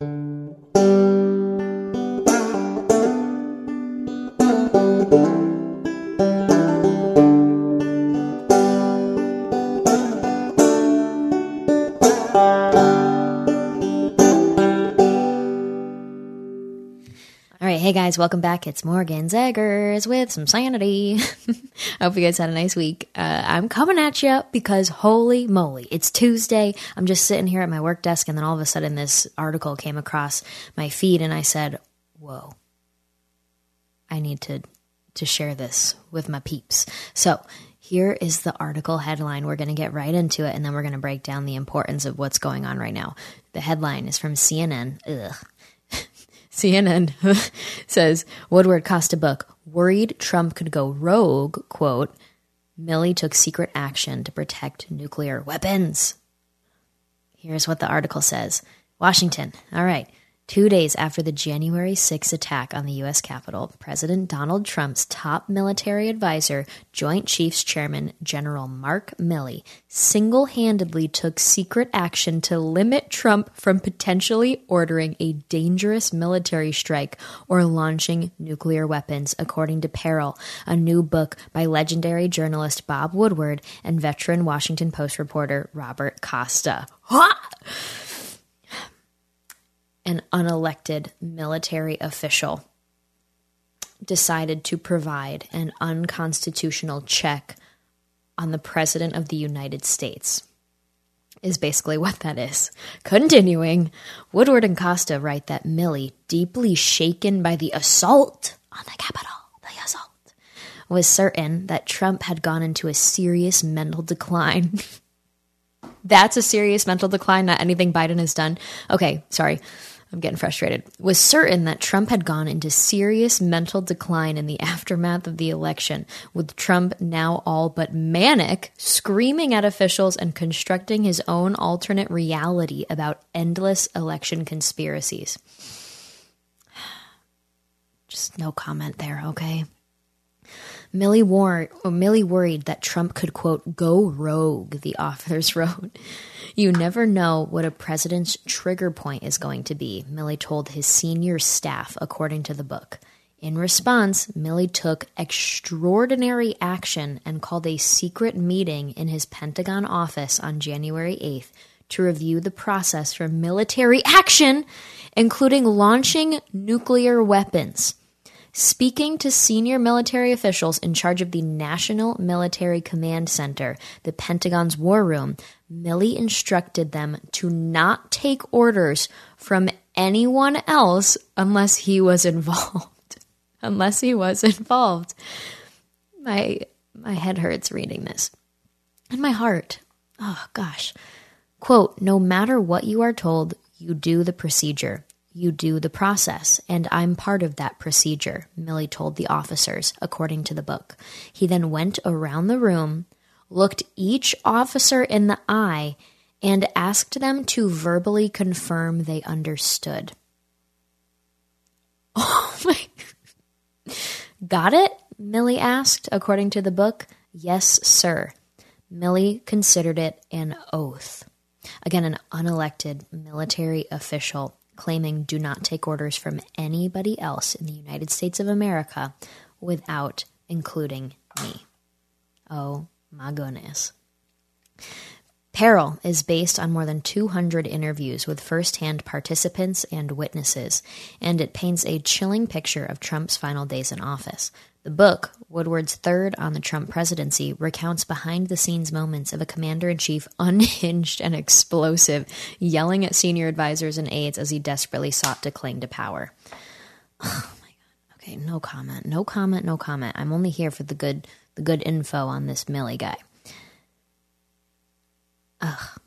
All guys, welcome back. It's Morgan Zegers with some sanity. I hope you guys had a nice week. Uh, I'm coming at you because holy moly, it's Tuesday. I'm just sitting here at my work desk, and then all of a sudden, this article came across my feed, and I said, "Whoa, I need to to share this with my peeps." So here is the article headline. We're going to get right into it, and then we're going to break down the importance of what's going on right now. The headline is from CNN. Ugh. CNN says Woodward Costa book worried Trump could go rogue. Quote: Milley took secret action to protect nuclear weapons. Here's what the article says: Washington. All right. Two days after the January 6 attack on the U.S. Capitol, President Donald Trump's top military advisor, Joint Chiefs Chairman General Mark Milley, single handedly took secret action to limit Trump from potentially ordering a dangerous military strike or launching nuclear weapons, according to Peril, a new book by legendary journalist Bob Woodward and veteran Washington Post reporter Robert Costa. Ha! An unelected military official decided to provide an unconstitutional check on the President of the United States. Is basically what that is. Continuing, Woodward and Costa write that Milley, deeply shaken by the assault on the Capitol, the assault, was certain that Trump had gone into a serious mental decline. That's a serious mental decline, not anything Biden has done. Okay, sorry. I'm getting frustrated, was certain that Trump had gone into serious mental decline in the aftermath of the election, with Trump now all but manic, screaming at officials and constructing his own alternate reality about endless election conspiracies. Just no comment there, okay? Milley, war- Milley worried that Trump could, quote, go rogue, the authors wrote. You never know what a president's trigger point is going to be, Milley told his senior staff, according to the book. In response, Milley took extraordinary action and called a secret meeting in his Pentagon office on January 8th to review the process for military action, including launching nuclear weapons. Speaking to senior military officials in charge of the National Military Command Center, the Pentagon's War Room, Milley instructed them to not take orders from anyone else unless he was involved. unless he was involved. My my head hurts reading this. And my heart. Oh gosh. Quote, no matter what you are told, you do the procedure you do the process, and I'm part of that procedure, Milley told the officers, according to the book. He then went around the room, looked each officer in the eye, and asked them to verbally confirm they understood. Oh my. Got it? Milley asked, according to the book. Yes, sir. Milley considered it an oath. Again, an unelected military official claiming do not take orders from anybody else in the United States of America without including me. Oh my goodness. Peril is based on more than 200 interviews with firsthand participants and witnesses, and it paints a chilling picture of Trump's final days in office. The book, Woodward's third on the Trump presidency, recounts behind the scenes moments of a commander in chief unhinged and explosive, yelling at senior advisors and aides as he desperately sought to cling to power. Oh my god. Okay, no comment. No comment, no comment. I'm only here for the good the good info on this Milley guy. Ugh.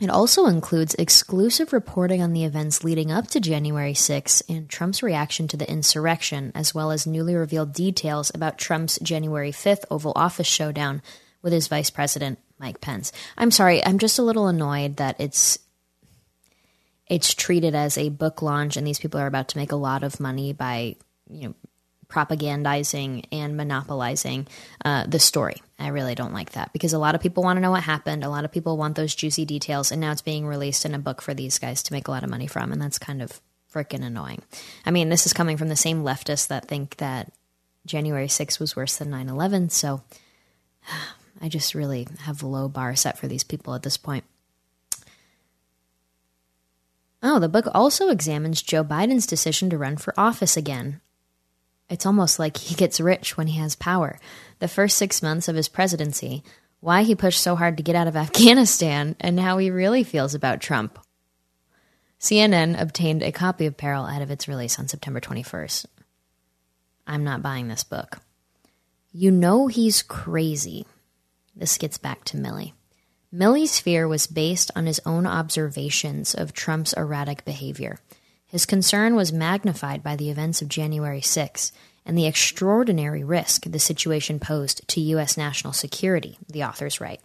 It also includes exclusive reporting on the events leading up to January 6 and Trump's reaction to the insurrection, as well as newly revealed details about Trump's January 5th Oval Office showdown with his vice president, Mike Pence. I'm sorry, I'm just a little annoyed that it's it's treated as a book launch and these people are about to make a lot of money by, you know, propagandizing and monopolizing uh, the story. I really don't like that because a lot of people want to know what happened. A lot of people want those juicy details, and now it's being released in a book for these guys to make a lot of money from, and that's kind of freaking annoying. I mean, this is coming from the same leftists that think that January 6th was worse than 9 11, so I just really have a low bar set for these people at this point. Oh, the book also examines Joe Biden's decision to run for office again. It's almost like he gets rich when he has power. The first six months of his presidency, why he pushed so hard to get out of Afghanistan, and how he really feels about Trump. CNN obtained a copy of Peril out of its release on September 21st. I'm not buying this book. You know he's crazy. This gets back to Milley. Milley's fear was based on his own observations of Trump's erratic behavior. His concern was magnified by the events of January 6 and the extraordinary risk the situation posed to U.S. national security, the authors write.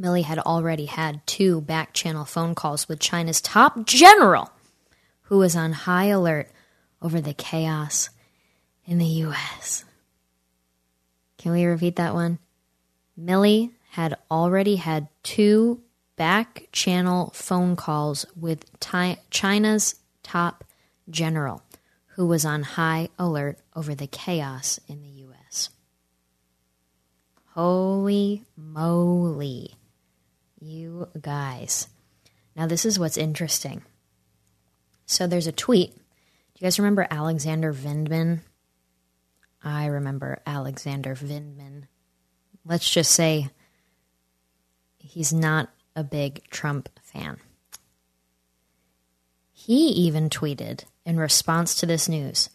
Milley had already had two back channel phone calls with China's top general, who was on high alert over the chaos in the U.S. Can we repeat that one? Milley had already had two back channel phone calls with China's top general, who was on high alert over the chaos in the U.S. Holy moly, you guys. Now, this is what's interesting. So, there's a tweet. Do you guys remember Alexander Vindman? I remember Alexander Vindman. Let's just say he's not a big Trump fan. He even tweeted in response to this news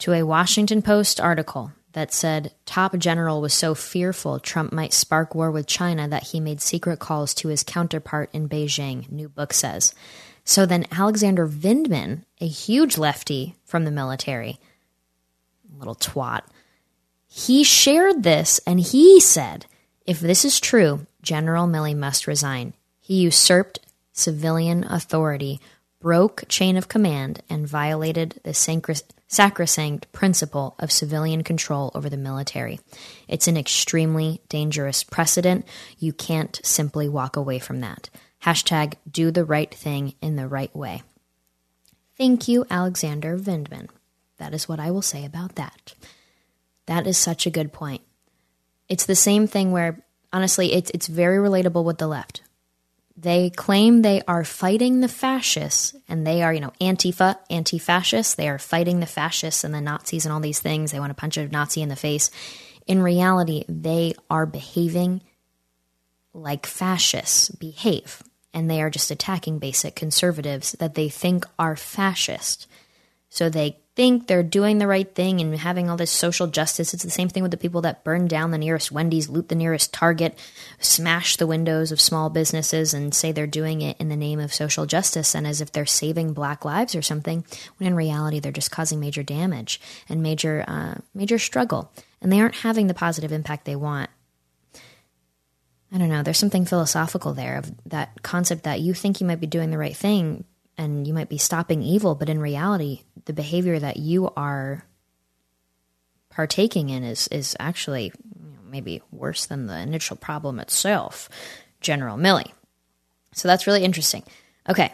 to a Washington Post article that said top general was so fearful Trump might spark war with China that he made secret calls to his counterpart in Beijing, new book says. So then Alexander Vindman, a huge lefty from the military, little twat, he shared this and he said, if this is true, General Milley must resign. He usurped civilian authority broke chain of command and violated the sacrosanct principle of civilian control over the military. It's an extremely dangerous precedent. You can't simply walk away from that. Hashtag do the right thing in the right way. Thank you, Alexander Vindman. That is what I will say about that. That is such a good point. It's the same thing where, honestly, it's, it's very relatable with the left. They claim they are fighting the fascists and they are, you know, Antifa, anti fascists. They are fighting the fascists and the Nazis and all these things. They want to punch a Nazi in the face. In reality, they are behaving like fascists behave. And they are just attacking basic conservatives that they think are fascist. So they think they're doing the right thing and having all this social justice. It's the same thing with the people that burn down the nearest Wendy's, loot the nearest Target, smash the windows of small businesses, and say they're doing it in the name of social justice and as if they're saving black lives or something, when in reality they're just causing major damage and major, uh, major struggle. And they aren't having the positive impact they want. I don't know, there's something philosophical there of that concept that you think you might be doing the right thing, and you might be stopping evil, but in reality, the behavior that you are partaking in is is actually you know, maybe worse than the initial problem itself. General Milley. So that's really interesting. Okay.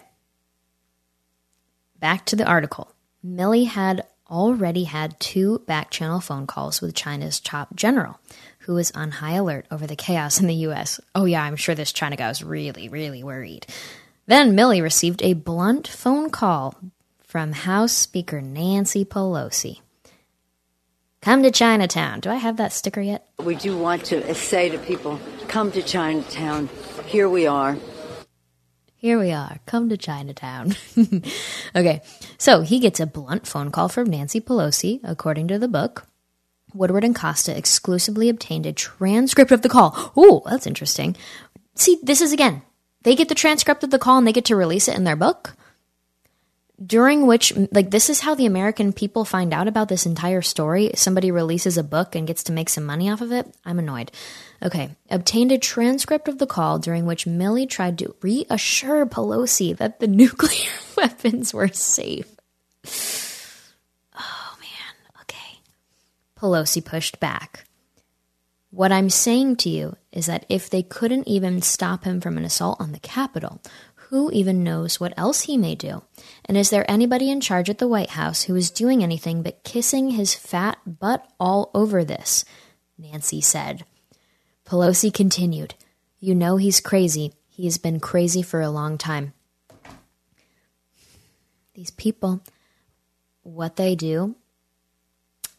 Back to the article. Milley had already had two back channel phone calls with China's top general, who was on high alert over the chaos in the U.S. Oh, yeah, I'm sure this China guy was really, really worried. Then Milley received a blunt phone call from House Speaker Nancy Pelosi. Come to Chinatown. Do I have that sticker yet? We do want to say to people come to Chinatown. Here we are. Here we are. Come to Chinatown. okay, so he gets a blunt phone call from Nancy Pelosi, according to the book. Woodward and Costa exclusively obtained a transcript of the call. Ooh, that's interesting. See, this is again They get the transcript of the call and they get to release it in their book. During which, like, this is how the American people find out about this entire story. Somebody releases a book and gets to make some money off of it. I'm annoyed. Okay. Obtained a transcript of the call during which Milley tried to reassure Pelosi that the nuclear weapons were safe. Oh, man. Okay. Pelosi pushed back. What I'm saying to you is that if they couldn't even stop him from an assault on the Capitol, who even knows what else he may do? And is there anybody in charge at the White House who is doing anything but kissing his fat butt all over this? Nancy said. Pelosi continued, You know he's crazy. He has been crazy for a long time. These people, what they do,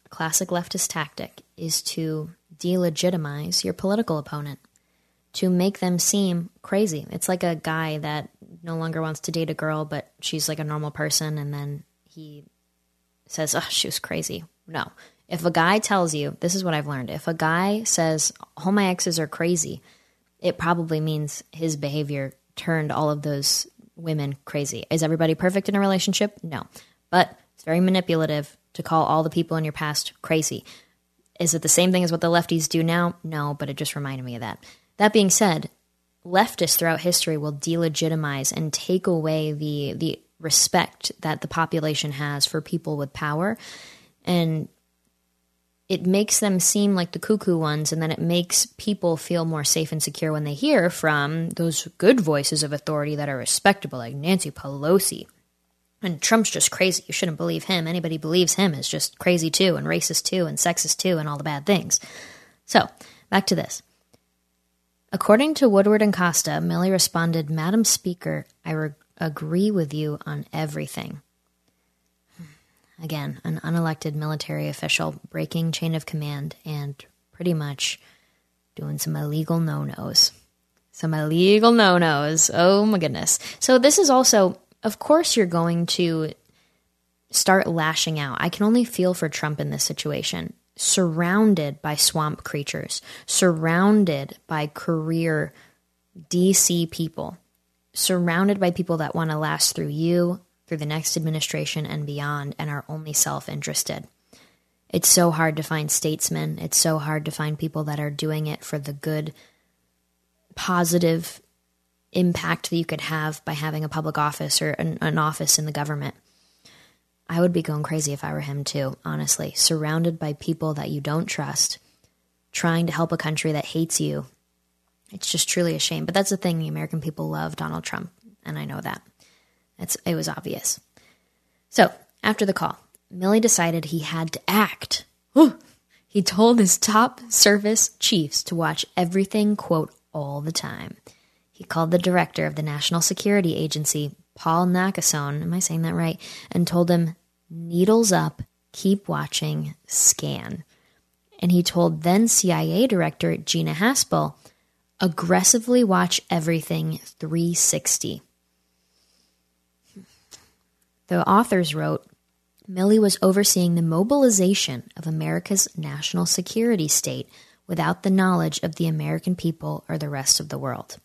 classic leftist tactic, is to delegitimize your political opponent to make them seem crazy. It's like a guy that no longer wants to date a girl, but she's like a normal person, and then he says, Oh, she was crazy. No. If a guy tells you, this is what I've learned if a guy says, All my exes are crazy, it probably means his behavior turned all of those women crazy. Is everybody perfect in a relationship? No. But it's very manipulative to call all the people in your past crazy. Is it the same thing as what the lefties do now? No, but it just reminded me of that. That being said, leftists throughout history will delegitimize and take away the the respect that the population has for people with power and it makes them seem like the cuckoo ones and then it makes people feel more safe and secure when they hear from those good voices of authority that are respectable like Nancy Pelosi and Trump's just crazy. You shouldn't believe him. Anybody believes him is just crazy too, and racist too, and sexist too, and all the bad things. So, back to this. According to Woodward and Costa, Milley responded, Madam Speaker, I re- agree with you on everything. Hmm. Again, an unelected military official breaking chain of command and pretty much doing some illegal no nos. Some illegal no nos. Oh my goodness. So, this is also of course you're going to start lashing out. I can only feel for Trump in this situation. Surrounded by swamp creatures, surrounded by career DC people, surrounded by people that want to last through you, through the next administration, and beyond, and are only self interested. It's so hard to find statesmen. It's so hard to find people that are doing it for the good, positive impact that you could have by having a public office or an, an office in the government. I would be going crazy if I were him too, honestly. Surrounded by people that you don't trust, trying to help a country that hates you. It's just truly a shame. But that's the thing the American people love Donald Trump, and I know that. It's, it was obvious. So, after the call, Milley decided he had to act. Ooh. He told his top service chiefs to watch everything, quote, all the time. He called the director of the National Security Agency, Paul Nakasone, am I saying that right? And told him, needles up, keep watching, scan. And he told then CIA Director Gina Haspel, aggressively watch everything 360. The authors wrote, Milley was overseeing the mobilization of America's national security state without the knowledge of the American people or the rest of the world.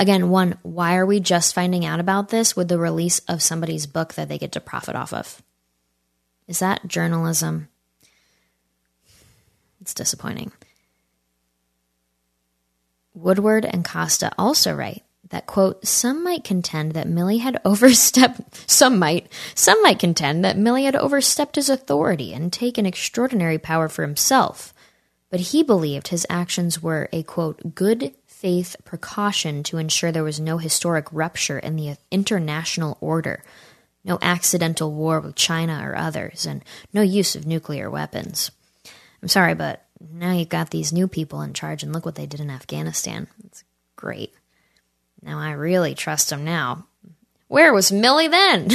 Again, one, why are we just finding out about this with the release of somebody's book that they get to profit off of? Is that journalism? It's disappointing. Woodward and Costa also write that quote some might contend that Milley had overstepped some might some might contend that Milley had overstepped his authority and taken extraordinary power for himself but he believed his actions were a quote good faith precaution to ensure there was no historic rupture in the international order, no accidental war with China or others, and no use of nuclear weapons. I'm sorry, but now you've got these new people in charge, and look what they did in Afghanistan. It's great. Now I really trust him now. Where was Milley then?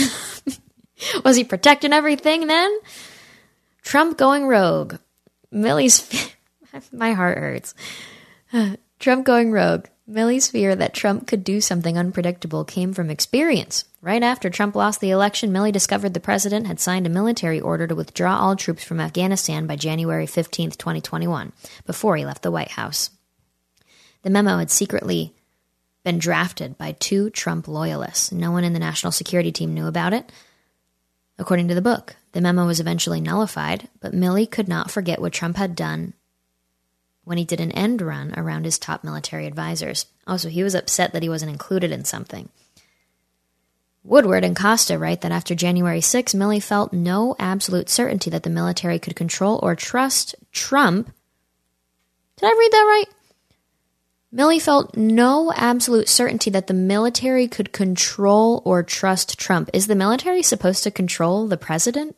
was he protecting everything then? Trump going rogue. Milley's. my heart hurts. Trump going rogue. Milley's fear that Trump could do something unpredictable came from experience. Right after Trump lost the election, Milley discovered the president had signed a military order to withdraw all troops from Afghanistan by January 15, 2021, before he left the White House. The memo had secretly been drafted by two Trump loyalists. No one in the national security team knew about it. According to the book, the memo was eventually nullified, but Milley could not forget what Trump had done when he did an end run around his top military advisors. Also, he was upset that he wasn't included in something. Woodward and Costa write that after January 6, Milley felt no absolute certainty that the military could control or trust Trump. Did I read that right? Milley felt no absolute certainty that the military could control or trust Trump. Is the military supposed to control the president?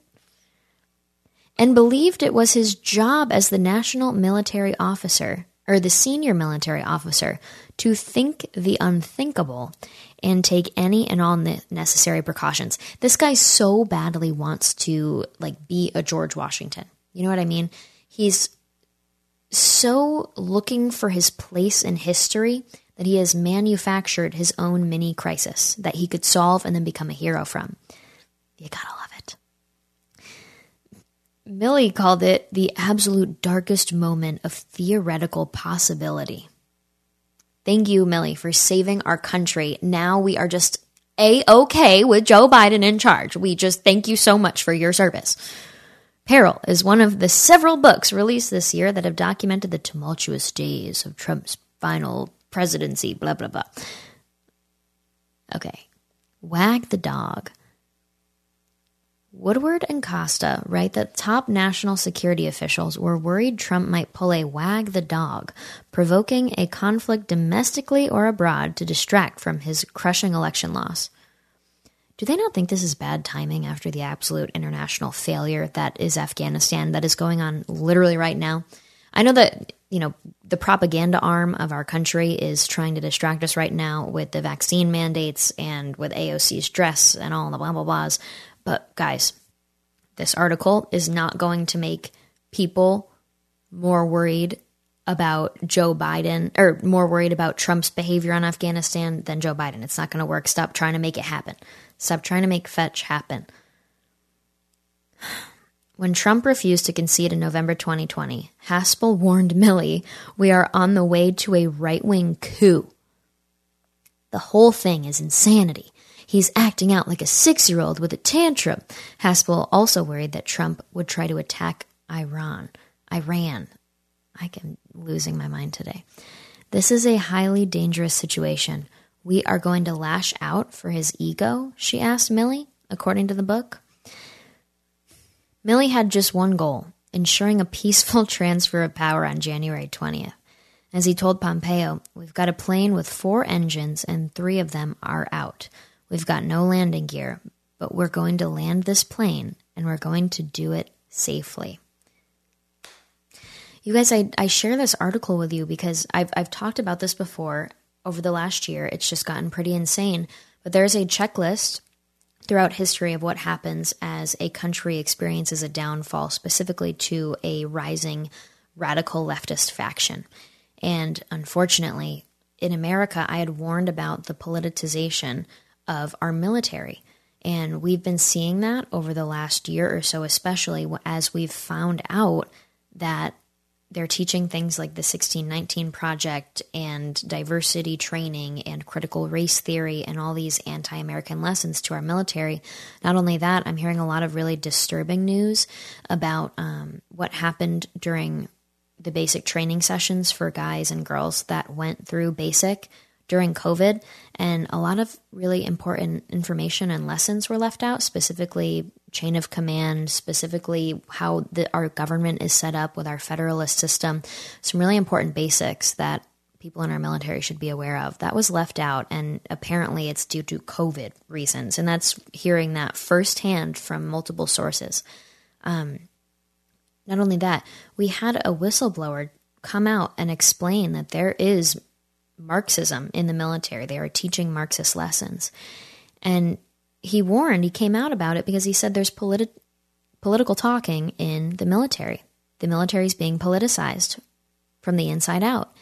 And believed it was his job as the national military officer, or the senior military officer, to think the unthinkable and take any and all necessary precautions. This guy so badly wants to like be a George Washington. You know what I mean? He's so looking for his place in history that he has manufactured his own mini crisis that he could solve and then become a hero from. You gotta love it. Milley called it the absolute darkest moment of theoretical possibility. Thank you, Milley, for saving our country. Now we are just a okay with Joe Biden in charge. We just thank you so much for your service. Peril is one of the several books released this year that have documented the tumultuous days of Trump's final presidency, blah, blah, blah. Okay. Wag the dog. Woodward and Costa write that top national security officials were worried Trump might pull a wag the dog, provoking a conflict domestically or abroad to distract from his crushing election loss. Do they not think this is bad timing after the absolute international failure that is Afghanistan that is going on literally right now? I know that, you know, the propaganda arm of our country is trying to distract us right now with the vaccine mandates and with AOC's dress and all the blah, blah, blahs. But guys, this article is not going to make people more worried about Joe Biden or more worried about Trump's behavior on Afghanistan than Joe Biden. It's not going to work. Stop trying to make it happen. Stop trying to make fetch happen. When Trump refused to concede in November 2020, Haspel warned Milley, we are on the way to a right wing coup. The whole thing is insanity. He's acting out like a six year old with a tantrum. Haspel also worried that Trump would try to attack Iran. Iran. I am losing my mind today. This is a highly dangerous situation. We are going to lash out for his ego? She asked Milley, according to the book. Milley had just one goal ensuring a peaceful transfer of power on January 20th. As he told Pompeo, We've got a plane with four engines and three of them are out. We've got no landing gear, but we're going to land this plane and we're going to do it safely. You guys, I, I share this article with you because I've, I've talked about this before over the last year. It's just gotten pretty insane. But there's a checklist throughout history of what happens as a country experiences a downfall, specifically to a rising radical leftist faction. And unfortunately, in America, I had warned about the politicization of our military. And we've been seeing that over the last year or so, especially as we've found out that they're teaching things like the 1619 Project and diversity training and critical race theory and all these anti American lessons to our military. Not only that, I'm hearing a lot of really disturbing news about um, what happened during the basic training sessions for guys and girls that went through basic during COVID. And a lot of really important information and lessons were left out, specifically chain of command, specifically how the, our government is set up with our federalist system. Some really important basics that people in our military should be aware of. That was left out, and apparently it's due to COVID reasons. And that's hearing that firsthand from multiple sources. Um, not only that, we had a whistleblower come out and explain that there is Marxism in the military. They are teaching Marxist lessons. And he warned, he came out about it because he said there's politi- political talking in the military. The military is being politicized from the inside out.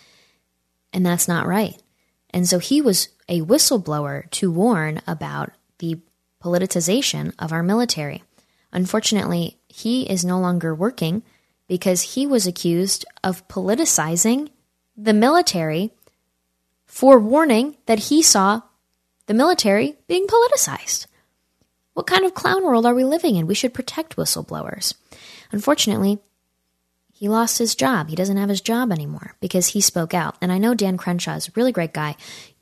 And that's not right. And so he was a whistleblower to warn about the politicization of our military. Unfortunately, he is no longer working because he was accused of politicizing the military forewarning that he saw the military being politicized. What kind of clown world are we living in? We should protect whistleblowers. Unfortunately, he lost his job. He doesn't have his job anymore because he spoke out. And I know Dan Crenshaw is a really great guy.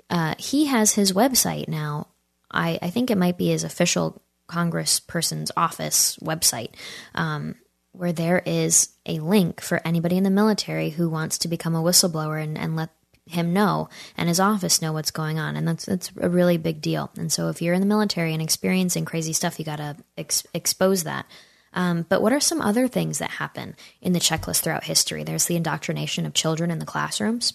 Uh, he has his website now. I, I think it might be his official congressperson's office website, um, where there is a link for anybody in the military who wants to become a whistleblower and, and let him know and his office know what's going on. And that's that's a really big deal. And so if you're in the military and experiencing crazy stuff you got to ex- expose that. Um, but what are some other things that happen in the checklist throughout history? There's the indoctrination of children in the classrooms.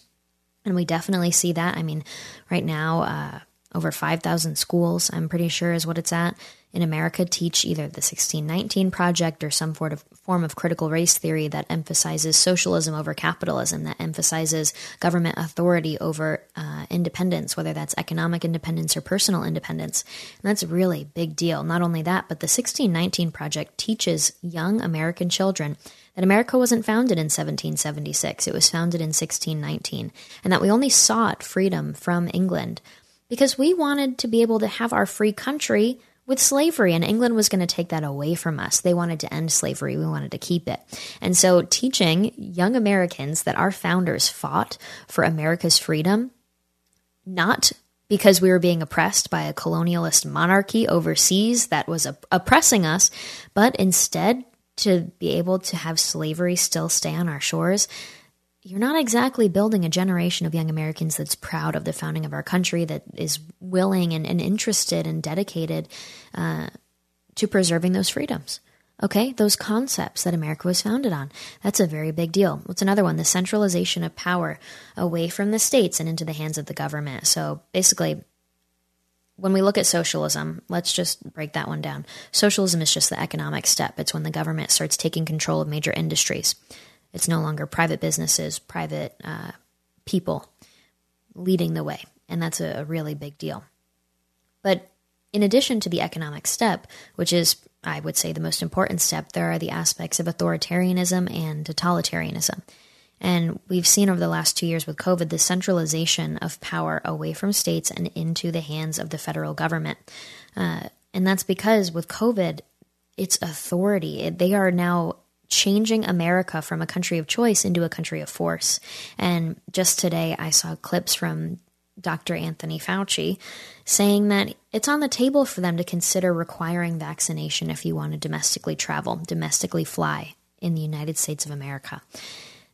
And we definitely see that. I mean right now uh, over 5000 schools i'm pretty sure is what it's at in America teach either the 1619 Project or some form of, critical race theory that emphasizes socialism over capitalism, that emphasizes government authority over uh, independence, whether that's economic independence or personal independence. And that's a really big deal. Not only that, but the 1619 Project teaches young American children that America wasn't founded in 1776, it was founded in 1619, and that we only sought freedom from England because we wanted to be able to have our free country with slavery, and England was going to take that away from us. They wanted to end slavery, we wanted to keep it. And so, teaching young Americans that our founders fought for America's freedom, not because we were being oppressed by a colonialist monarchy overseas that was op- oppressing us, but instead to be able to have slavery still stay on our shores you're not exactly building a generation of young Americans that's proud of the founding of our country, that is willing and, and interested and dedicated uh, to preserving those freedoms. Okay, those concepts that America was founded on. That's a very big deal. What's another one? The centralization of power away from the states and into the hands of the government. So basically, when we look at socialism, let's just break that one down. Socialism is just the economic step, it's when the government starts taking control of major industries. It's no longer private businesses, private uh, people leading the way. And that's a, a really big deal. But in addition to the economic step, which is, I would say, the most important step, there are the aspects of authoritarianism and totalitarianism. And we've seen over the last two years with COVID the centralization of power away from states and into the hands of the federal government. Uh, and that's because with COVID, it's authority. They are now changing America from a country of choice into a country of force. And just today, I saw clips from Dr. Anthony Fauci saying that it's on the table for them to consider requiring vaccination if you want to domestically travel, domestically fly in the United States of America.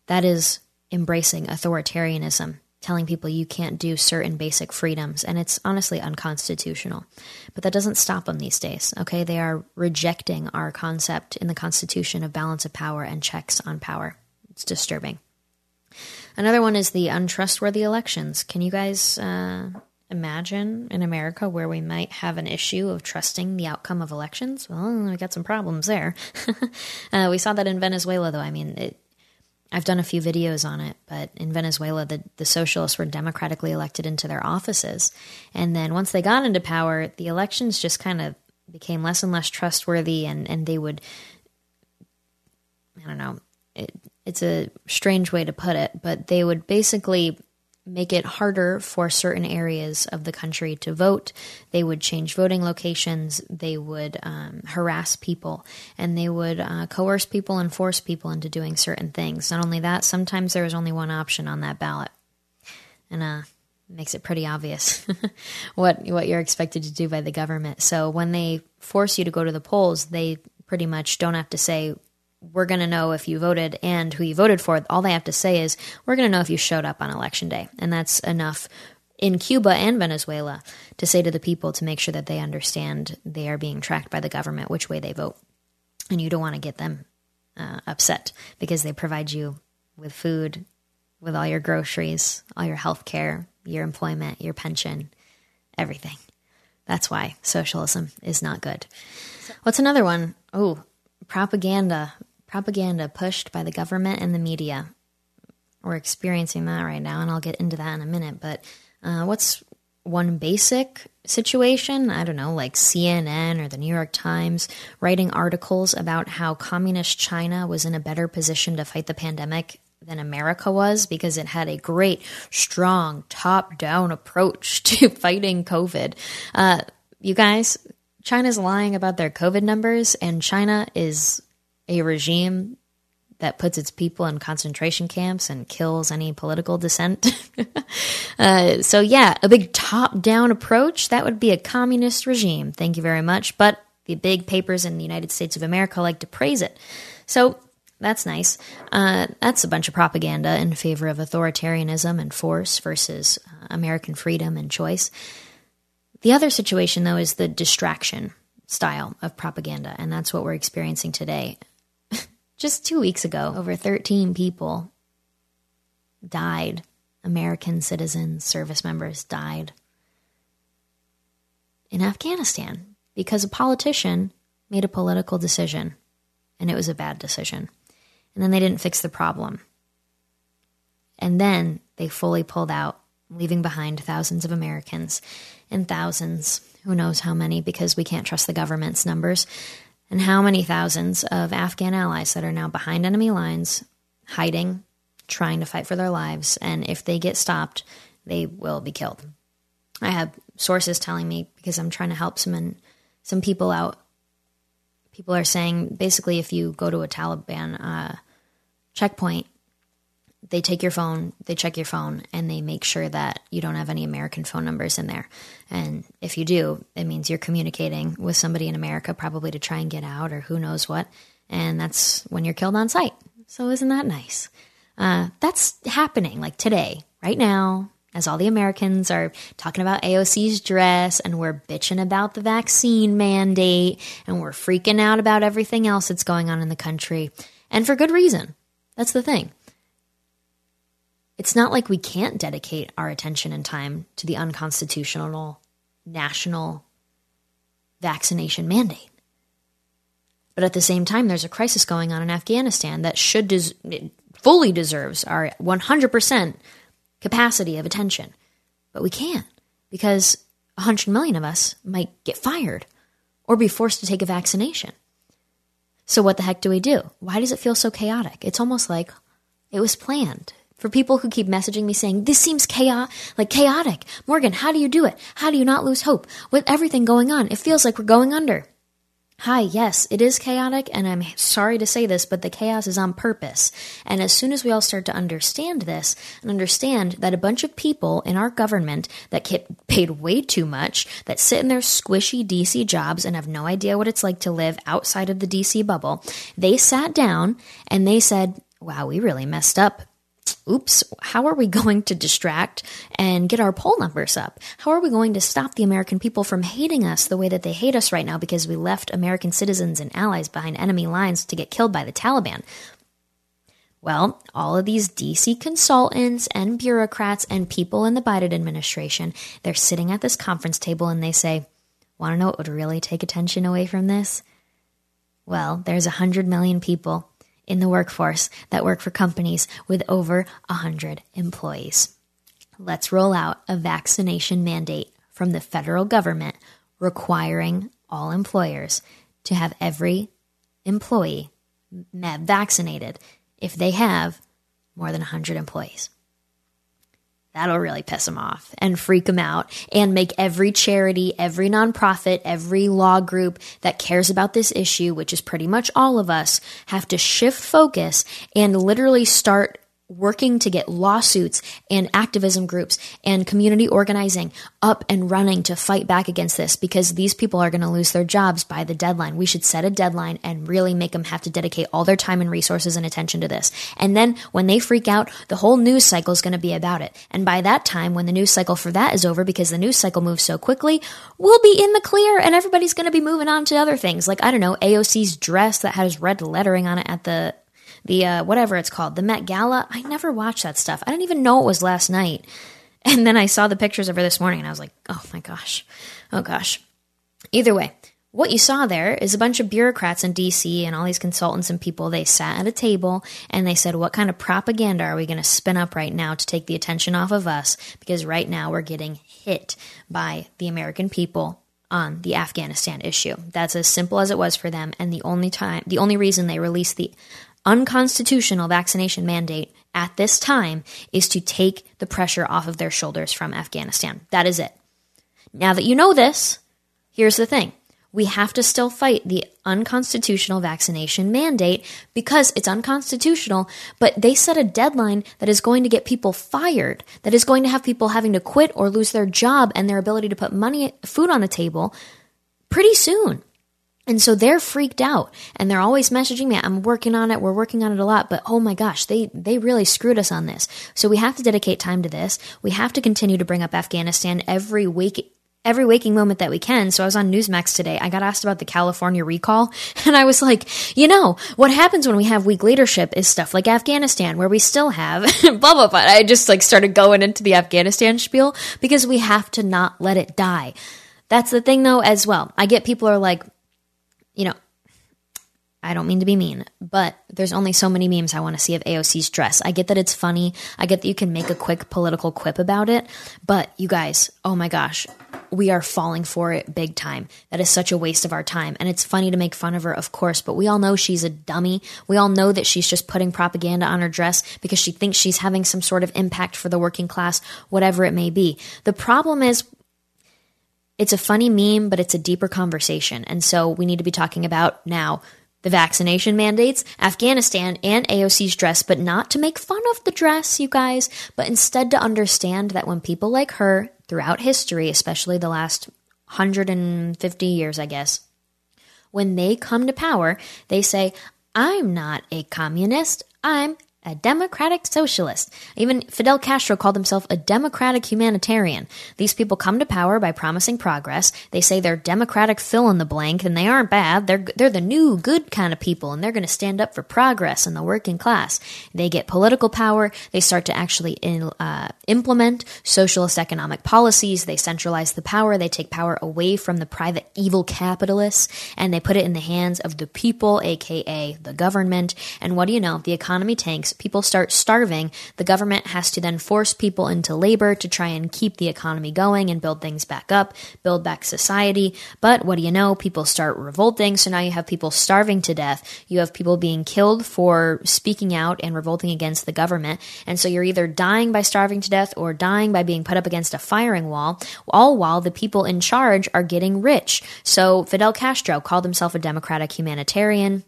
That is embracing authoritarianism telling people you can't do certain basic freedoms, and it's honestly unconstitutional. But that doesn't stop them these days, okay? They are rejecting our concept in the Constitution of balance of power and checks on power. It's disturbing. Another one is the untrustworthy elections. Can you guys uh, imagine in America where we might have an issue of trusting the outcome of elections? Well, we got some problems there. uh, we saw that in Venezuela, though. I mean, it, I've done a few videos on it, but in Venezuela, the, the socialists were democratically elected into their offices. And then once they got into power, the elections just kind of became less and less trustworthy, and, and they would, I don't know, it, it's a strange way to put it, but they would basically make it harder for certain areas of the country to vote. They would change voting locations. They would um, harass people and they would uh, coerce people and force people into doing certain things. Not only that, sometimes there was only one option on that ballot. And uh, makes it pretty obvious what what you're expected to do by the government. So when they force you to go to the polls, they pretty much don't have to say we're going to know if you voted and who you voted for. All they have to say is, we're going to know if you showed up on election day. And that's enough in Cuba and Venezuela to say to the people to make sure that they understand they are being tracked by the government, which way they vote. And you don't want to get them uh, upset because they provide you with food, with all your groceries, all your health care, your employment, your pension, everything. That's why socialism is not good. What's another one? Oh, propaganda propaganda pushed by the government and the media. We're experiencing that right now, and I'll get into that in a minute. But uh, what's one basic situation? I don't know, like CNN or the New York Times writing articles about how communist China was in a better position to fight the pandemic than America was because it had a great, strong, top down approach to fighting COVID. Uh, you guys, China's lying about their COVID numbers, and China is a regime that puts its people in concentration camps and kills any political dissent. uh, so, yeah, a big top down approach, that would be a communist regime. Thank you very much. But the big papers in the United States of America like to praise it. So, that's nice. Uh, that's a bunch of propaganda in favor of authoritarianism and force versus uh, American freedom and choice. The other situation, though, is the distraction style of propaganda, and that's what we're experiencing today. Just two weeks ago, over 13 people died. American citizens, service members died in Afghanistan because a politician made a political decision, and it was a bad decision. And then they didn't fix the problem. And then they fully pulled out, leaving behind thousands of Americans and thousands, who knows how many, because we can't trust the government's numbers, and how many thousands of Afghan allies that are now behind enemy lines, hiding, trying to fight for their lives. And if they get stopped, they will be killed. I have sources telling me because I'm trying to help some some people out. People are saying basically if you go to a Taliban uh, checkpoint, they take your phone, they check your phone, and they make sure that you don't have any American phone numbers in there. And if you do, it means you're communicating with somebody in America, probably to try and get out or who knows what. And that's when you're killed on sight. So isn't that nice? Uh, that's happening like today, right now, as all the Americans are talking about AOC's dress and we're bitching about the vaccine mandate and we're freaking out about everything else that's going on in the country. And for good reason. That's the thing. It's not like we can't dedicate our attention and time to the unconstitutional national vaccination mandate. But at the same time, there's a crisis going on in Afghanistan that should des- fully deserves our 100% capacity of attention. But we can't because 100 million of us might get fired or be forced to take a vaccination. So, what the heck do we do? Why does it feel so chaotic? It's almost like it was planned. For people who keep messaging me saying, this seems chaos, like chaotic. Morgan, how do you do it? How do you not lose hope? With everything going on, it feels like we're going under. Hi, yes, it is chaotic, and I'm sorry to say this, but the chaos is on purpose. And as soon as we all start to understand this and understand that a bunch of people in our government that get paid way too much, that sit in their squishy DC jobs and have no idea what it's like to live outside of the DC bubble, they sat down and they said, wow, we really messed up oops, how are we going to distract and get our poll numbers up? How are we going to stop the American people from hating us the way that they hate us right now because we left American citizens and allies behind enemy lines to get killed by the Taliban? Well, all of these DC consultants and bureaucrats and people in the Biden administration, they're sitting at this conference table and they say, Want to know what would really take attention away from this? Well, there's a hundred million people in the workforce that work for companies with over 100 employees. Let's roll out a vaccination mandate from the federal government requiring all employers to have every employee vaccinated if they have more than 100 employees. That'll really piss them off and freak them out and make every charity, every nonprofit, every law group that cares about this issue, which is pretty much all of us, have to shift focus and literally start working to get lawsuits and activism groups and community organizing up and running to fight back against this because these people are going to lose their jobs by the deadline. We should set a deadline and really make them have to dedicate all their time and resources and attention to this. And then when they freak out, the whole news cycle is going to be about it. And by that time, when the news cycle for that is over, because the news cycle moves so quickly, we'll be in the clear and everybody's going to be moving on to other things. Like, I don't know, AOC's dress that has red lettering on it at the the uh, whatever it's called, the Met Gala. I never watched that stuff. I didn't even know it was last night. And then I saw the pictures of her this morning and I was like, oh my gosh. Oh gosh. Either way, what you saw there is a bunch of bureaucrats in DC and all these consultants and people. They sat at a table and they said, What kind of propaganda are we going to spin up right now to take the attention off of us? Because right now we're getting hit by the American people on the Afghanistan issue. That's as simple as it was for them. And the only time, the only reason they released the unconstitutional vaccination mandate at this time is to take the pressure off of their shoulders from Afghanistan. That is it. Now that you know this, here's the thing. We have to still fight the unconstitutional vaccination mandate because it's unconstitutional, but they set a deadline that is going to get people fired, that is going to have people having to quit or lose their job and their ability to put money, food on the table pretty soon. And so they're freaked out and they're always messaging me, I'm working on it, we're working on it a lot, but oh my gosh, they, they really screwed us on this. So we have to dedicate time to this. We have to continue to bring up Afghanistan every week, every waking moment that we can. So I was on Newsmax today. I got asked about the California recall and I was like, you know, what happens when we have weak leadership is stuff like Afghanistan where we still have blah, blah, blah. I just like started going into the Afghanistan spiel because we have to not let it die. That's the thing though as well. I get people are like, you know, I don't mean to be mean, but there's only so many memes I want to see of AOC's dress. I get that it's funny. I get that you can make a quick political quip about it. But you guys, oh my gosh, we are falling for it big time. That is such a waste of our time. And it's funny to make fun of her, of course, but we all know she's a dummy. We all know that she's just putting propaganda on her dress because she thinks she's having some sort of impact for the working class, whatever it may be. The problem is, it's a funny meme, but it's a deeper conversation. And so we need to be talking about now the vaccination mandates, Afghanistan, and AOC's dress, but not to make fun of the dress, you guys, but instead to understand that when people like her throughout history, especially the last 150 years, I guess, when they come to power, they say, I'm not a communist, I'm a democratic socialist. Even Fidel Castro called himself a democratic humanitarian. These people come to power by promising progress. They say they're democratic fill in the blank, and they aren't bad. They're they're the new good kind of people, and they're going to stand up for progress in the working class. They get political power. They start to actually in, uh, implement socialist economic policies. They centralize the power. They take power away from the private evil capitalists, and they put it in the hands of the people, aka the government. And what do you know? The economy tanks people start starving, the government has to then force people into labor to try and keep the economy going and build things back up, build back society. But what do you know? People start revolting. So now you have people starving to death. You have people being killed for speaking out and revolting against the government. And so you're either dying by starving to death or dying by being put up against a firing wall, all while the people in charge are getting rich. So Fidel Castro called himself a democratic humanitarian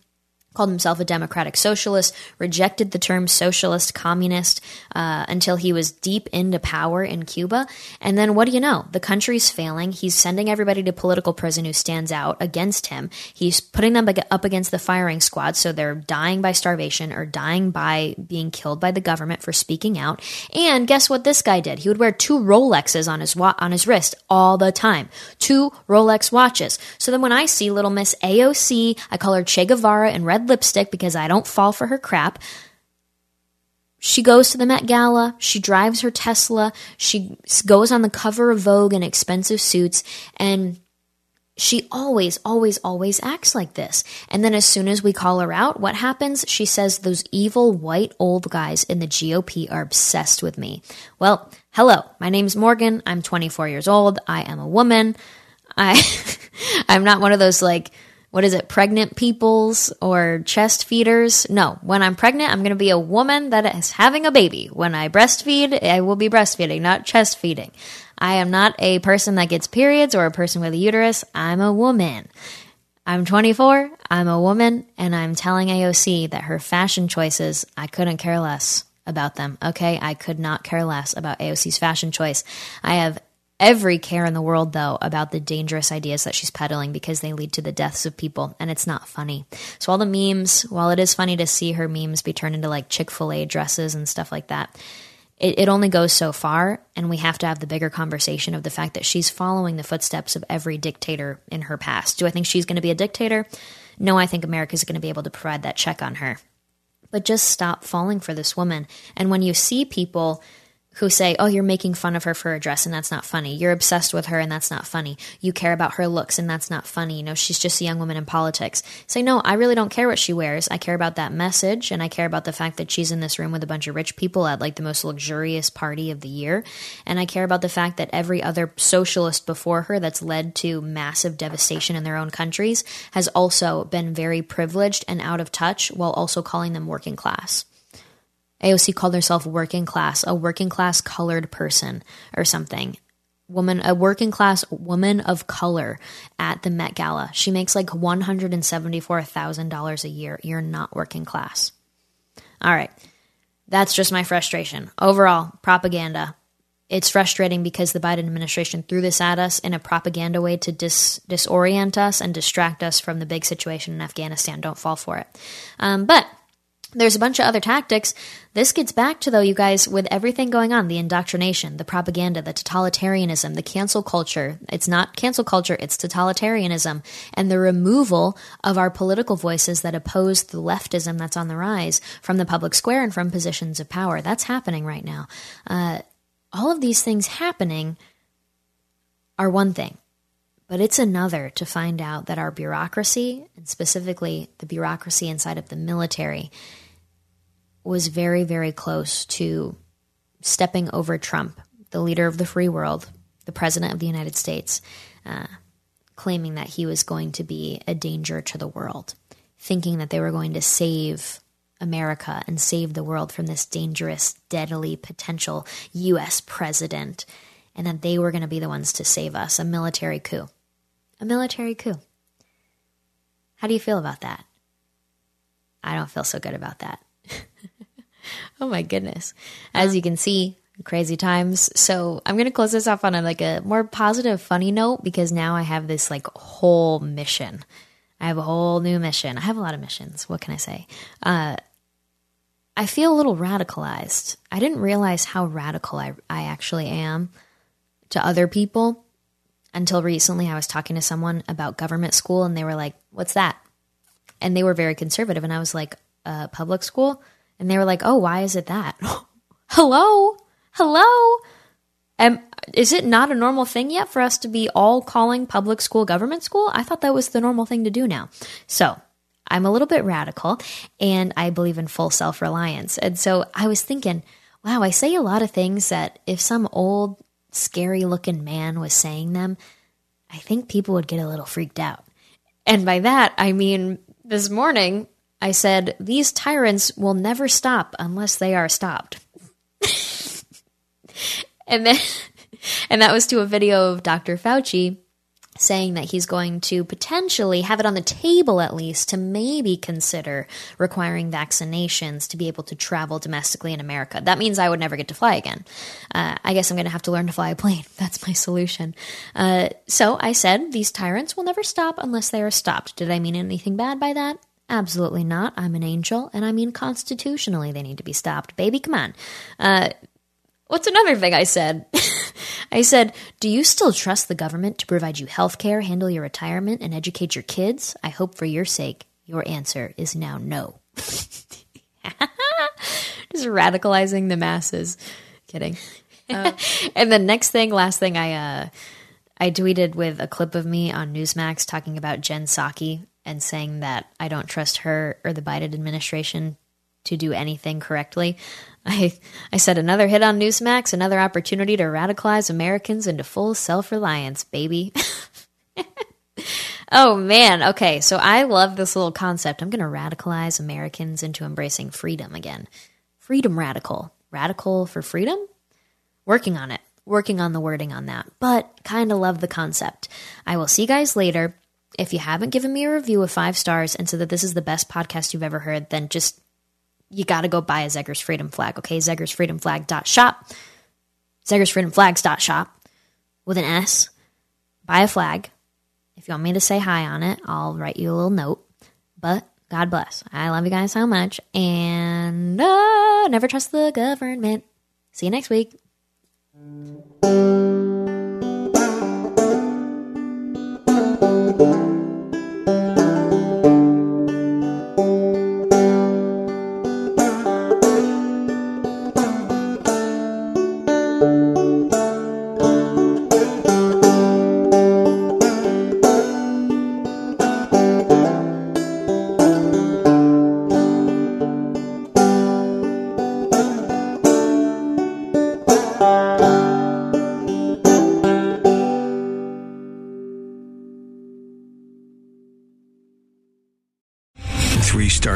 called himself a democratic socialist, rejected the term socialist communist uh, until he was deep into power in Cuba. And then what do you know? The country's failing. He's sending everybody to political prison who stands out against him. He's putting them up against the firing squad, so they're dying by starvation or dying by being killed by the government for speaking out. And guess what this guy did? He would wear two Rolexes on his wa- on his wrist all the time. Two Rolex watches. So then when I see little Miss AOC, I call her Che Guevara in red lipstick because I don't fall for her crap. She goes to the Met Gala, she drives her Tesla, she goes on the cover of Vogue in expensive suits, and she always, always, always acts like this. And then as soon as we call her out, what happens? She says those evil white old guys in the GOP are obsessed with me. Well, hello, my name's Morgan. I'm 24 years old. I am a woman. I, I'm not one of those like, what is it, pregnant peoples or chest feeders. No, when I'm pregnant, I'm going to be a woman that is having a baby. When I breastfeed, I will be breastfeeding, not chest feeding. I am not a person that gets periods or a person with a uterus. I'm a woman. I'm 24, I'm a woman, and I'm telling AOC that her fashion choices, I couldn't care less about them. Okay, I could not care less about AOC's fashion choice. I have every care in the world, though, about the dangerous ideas that she's peddling because they lead to the deaths of people, and it's not funny. So, all the memes, while it is funny to see her memes be turned into like Chick fil A dresses and stuff like that, it, it only goes so far, and we have to have the bigger conversation of the fact that she's following the footsteps of every dictator in her past. Do I think she's going to be a dictator? No, I think America's going to be able to provide that check on her. But just stop falling for this woman. And when you see people who say, Oh, you're making fun of her for her dress and that's not funny. You're obsessed with her and that's not funny. You care about her looks and that's not funny. You know, she's just a young woman in politics. Say, No, I really don't care what she wears. I care about that message and I care about the fact that she's in this room with a bunch of rich people at like the most luxurious party of the year. And I care about the fact that every other socialist before her that's led to massive devastation in their own countries has also been very privileged and out of touch while also calling them working class. AOC called herself working class, a working class colored person or something. Woman, a working class woman of color at the Met Gala. She makes like $174,000 a year. You're not working class. All right. That's just my frustration. Overall, propaganda. It's frustrating because the Biden administration threw this at us in a propaganda way to dis- disorient us and distract us from the big situation in Afghanistan. Don't fall for it. Um, but there's a bunch of other tactics. This gets back to, though, you guys, with everything going on the indoctrination, the propaganda, the totalitarianism, the cancel culture. It's not cancel culture, it's totalitarianism, and the removal of our political voices that oppose the leftism that's on the rise from the public square and from positions of power. That's happening right now. Uh, all of these things happening are one thing. But it's another to find out that our bureaucracy, and specifically the bureaucracy inside of the military, was very, very close to stepping over Trump, the leader of the free world, the president of the United States, uh, claiming that he was going to be a danger to the world, thinking that they were going to save America and save the world from this dangerous, deadly potential U.S. president, and that they were going to be the ones to save us a military coup a military coup. How do you feel about that? I don't feel so good about that. oh my goodness. As you can see, crazy times. So I'm going to close this off on a, like a more positive, funny note because now I have this like whole mission. I have a whole new mission. I have a lot of missions. What can I say? Uh, I feel a little radicalized. I didn't realize how radical I, I actually am to other people until recently, I was talking to someone about government school and they were like, What's that? And they were very conservative. And I was like, uh, Public school? And they were like, Oh, why is it that? Hello? Hello? Um, is it not a normal thing yet for us to be all calling public school government school? I thought that was the normal thing to do now. So I'm a little bit radical and I believe in full self reliance. And so I was thinking, wow, I say a lot of things that if some old scary looking man was saying them, I think people would get a little freaked out. And by that, I mean, this morning I said, These tyrants will never stop unless they are stopped. and then, and that was to a video of Dr. Fauci saying that he's going to potentially have it on the table at least to maybe consider requiring vaccinations to be able to travel domestically in America. That means I would never get to fly again. Uh, I guess I'm going to have to learn to fly a plane. That's my solution. Uh, so I said these tyrants will never stop unless they are stopped. Did I mean anything bad by that? Absolutely not. I'm an angel, and I mean constitutionally they need to be stopped. Baby, come on. Uh, what's another thing I said? I said, Do you still trust the government to provide you health care, handle your retirement, and educate your kids? I hope for your sake your answer is now no. Just radicalizing the masses. Kidding. Uh, and the next thing, last thing, I uh, I tweeted with a clip of me on Newsmax talking about Jen Psaki and saying that I don't trust her or the Biden administration to do anything correctly. I, I said another hit on Newsmax, another opportunity to radicalize Americans into full self reliance, baby. oh man, okay, so I love this little concept. I'm going to radicalize Americans into embracing freedom again. Freedom radical. Radical for freedom? Working on it. Working on the wording on that, but kind of love the concept. I will see you guys later. If you haven't given me a review of five stars and said that this is the best podcast you've ever heard, then just you got to go buy a Zegers Freedom Flag. Okay, Zegers Freedom Flag dot shop, Zegers Freedom Flags dot shop with an S. Buy a flag. If you want me to say hi on it, I'll write you a little note. But God bless. I love you guys so much. And uh, never trust the government. See you next week.